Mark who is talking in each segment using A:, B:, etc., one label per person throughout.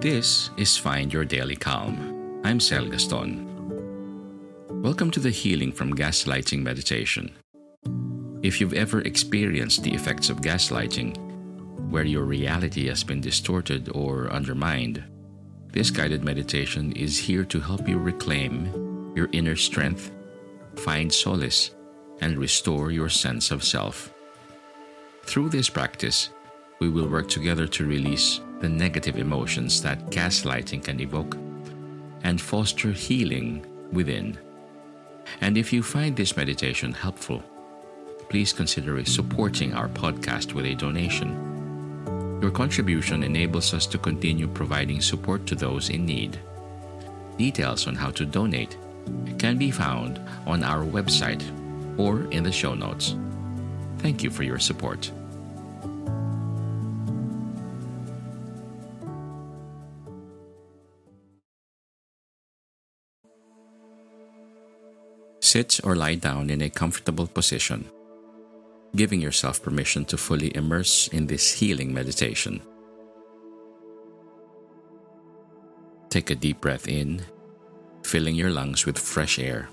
A: This is Find Your Daily Calm. I'm Sel Gaston. Welcome to the Healing from Gaslighting meditation. If you've ever experienced the effects of gaslighting, where your reality has been distorted or undermined, this guided meditation is here to help you reclaim your inner strength, find solace, and restore your sense of self. Through this practice, we will work together to release the negative emotions that gaslighting can evoke and foster healing within. And if you find this meditation helpful, please consider supporting our podcast with a donation. Your contribution enables us to continue providing support to those in need. Details on how to donate can be found on our website or in the show notes. Thank you for your support. Sit or lie down in a comfortable position, giving yourself permission to fully immerse in this healing meditation. Take a deep breath in, filling your lungs with fresh air,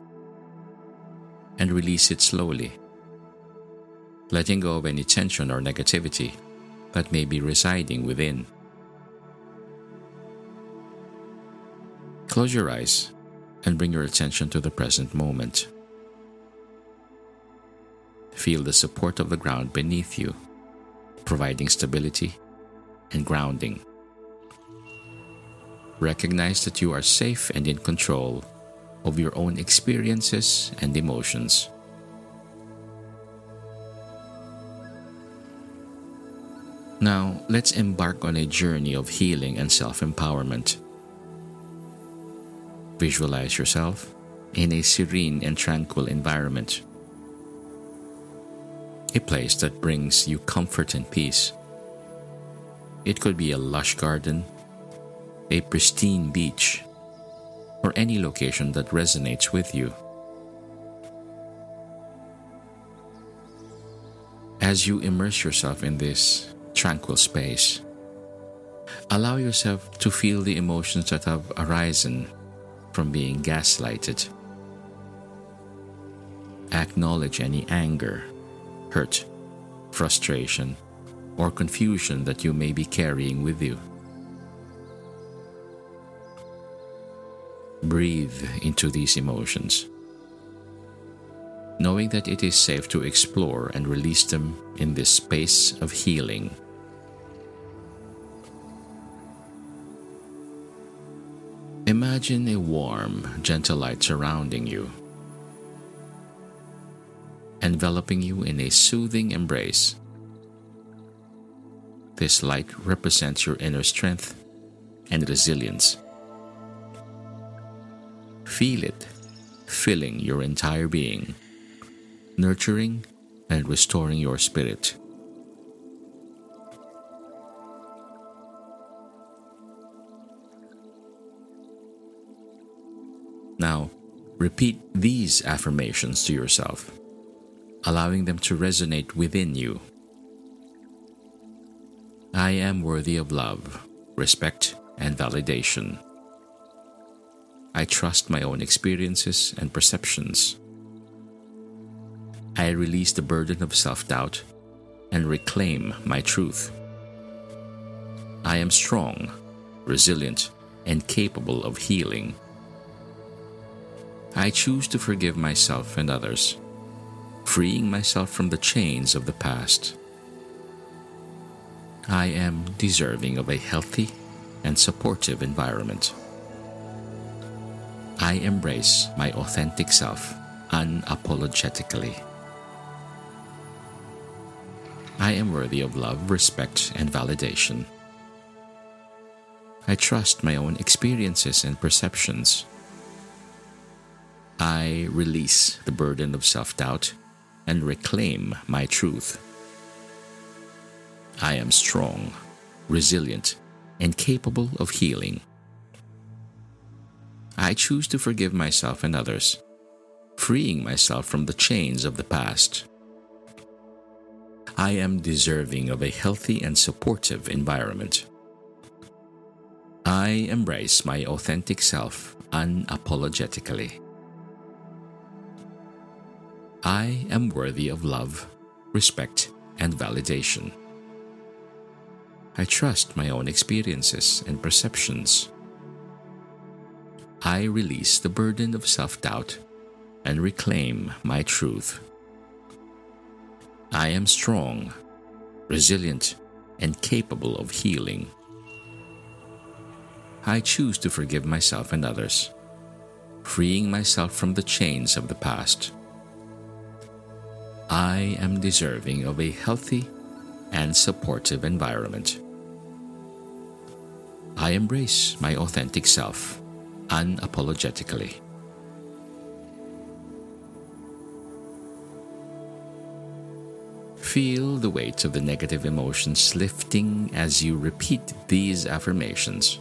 A: and release it slowly, letting go of any tension or negativity that may be residing within. Close your eyes and bring your attention to the present moment. Feel the support of the ground beneath you, providing stability and grounding. Recognize that you are safe and in control of your own experiences and emotions. Now, let's embark on a journey of healing and self empowerment. Visualize yourself in a serene and tranquil environment, a place that brings you comfort and peace. It could be a lush garden, a pristine beach, or any location that resonates with you. As you immerse yourself in this tranquil space, allow yourself to feel the emotions that have arisen from being gaslighted. Acknowledge any anger, hurt, frustration, or confusion that you may be carrying with you. Breathe into these emotions, knowing that it is safe to explore and release them in this space of healing. Imagine a warm, gentle light surrounding you, enveloping you in a soothing embrace. This light represents your inner strength and resilience. Feel it filling your entire being, nurturing and restoring your spirit. Now, repeat these affirmations to yourself, allowing them to resonate within you. I am worthy of love, respect, and validation. I trust my own experiences and perceptions. I release the burden of self doubt and reclaim my truth. I am strong, resilient, and capable of healing. I choose to forgive myself and others, freeing myself from the chains of the past. I am deserving of a healthy and supportive environment. I embrace my authentic self unapologetically. I am worthy of love, respect, and validation. I trust my own experiences and perceptions. I release the burden of self doubt and reclaim my truth. I am strong, resilient, and capable of healing. I choose to forgive myself and others, freeing myself from the chains of the past. I am deserving of a healthy and supportive environment. I embrace my authentic self unapologetically. I am worthy of love, respect, and validation. I trust my own experiences and perceptions. I release the burden of self doubt and reclaim my truth. I am strong, resilient, and capable of healing. I choose to forgive myself and others, freeing myself from the chains of the past. I am deserving of a healthy and supportive environment. I embrace my authentic self unapologetically. Feel the weight of the negative emotions lifting as you repeat these affirmations.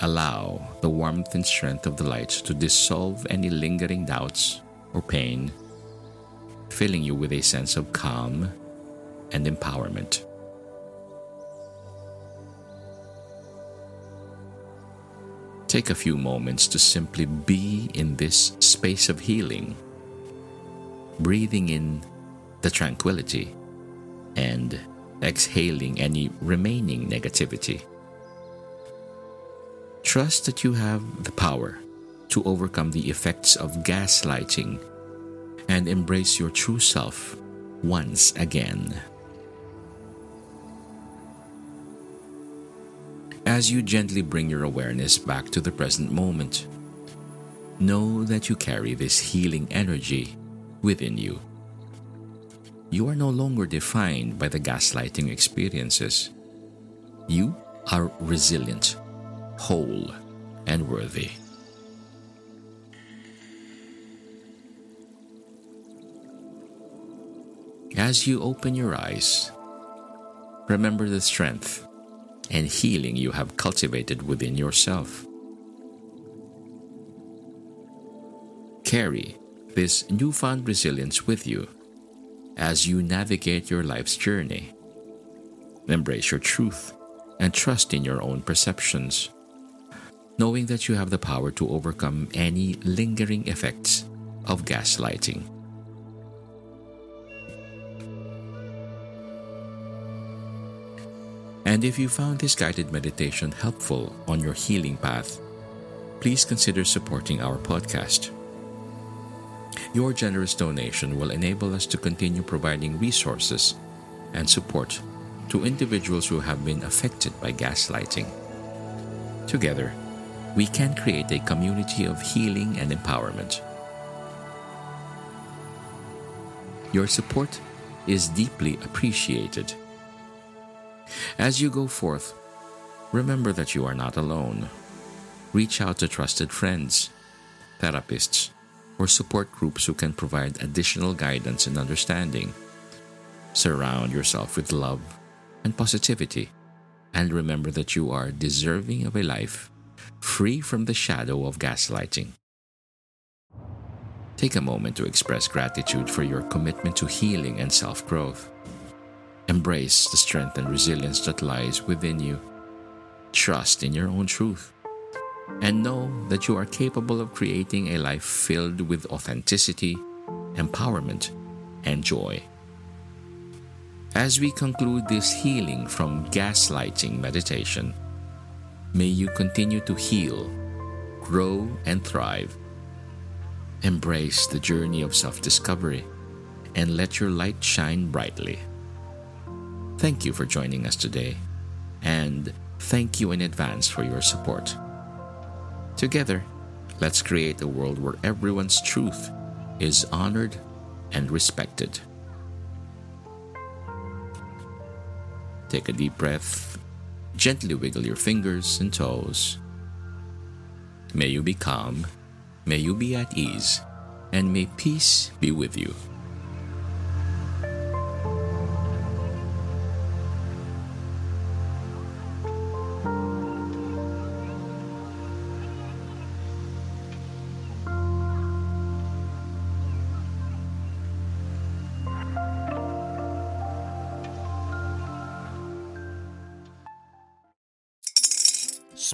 A: Allow the warmth and strength of the light to dissolve any lingering doubts or pain filling you with a sense of calm and empowerment. Take a few moments to simply be in this space of healing, breathing in the tranquility and exhaling any remaining negativity. Trust that you have the power to overcome the effects of gaslighting and embrace your true self once again. As you gently bring your awareness back to the present moment, know that you carry this healing energy within you. You are no longer defined by the gaslighting experiences. You are resilient, whole, and worthy. As you open your eyes, remember the strength and healing you have cultivated within yourself. Carry this newfound resilience with you as you navigate your life's journey. Embrace your truth and trust in your own perceptions, knowing that you have the power to overcome any lingering effects of gaslighting. And if you found this guided meditation helpful on your healing path, please consider supporting our podcast. Your generous donation will enable us to continue providing resources and support to individuals who have been affected by gaslighting. Together, we can create a community of healing and empowerment. Your support is deeply appreciated. As you go forth, remember that you are not alone. Reach out to trusted friends, therapists, or support groups who can provide additional guidance and understanding. Surround yourself with love and positivity, and remember that you are deserving of a life free from the shadow of gaslighting. Take a moment to express gratitude for your commitment to healing and self growth. Embrace the strength and resilience that lies within you. Trust in your own truth. And know that you are capable of creating a life filled with authenticity, empowerment, and joy. As we conclude this healing from gaslighting meditation, may you continue to heal, grow, and thrive. Embrace the journey of self discovery and let your light shine brightly. Thank you for joining us today, and thank you in advance for your support. Together, let's create a world where everyone's truth is honored and respected. Take a deep breath, gently wiggle your fingers and toes. May you be calm, may you be at ease, and may peace be with you.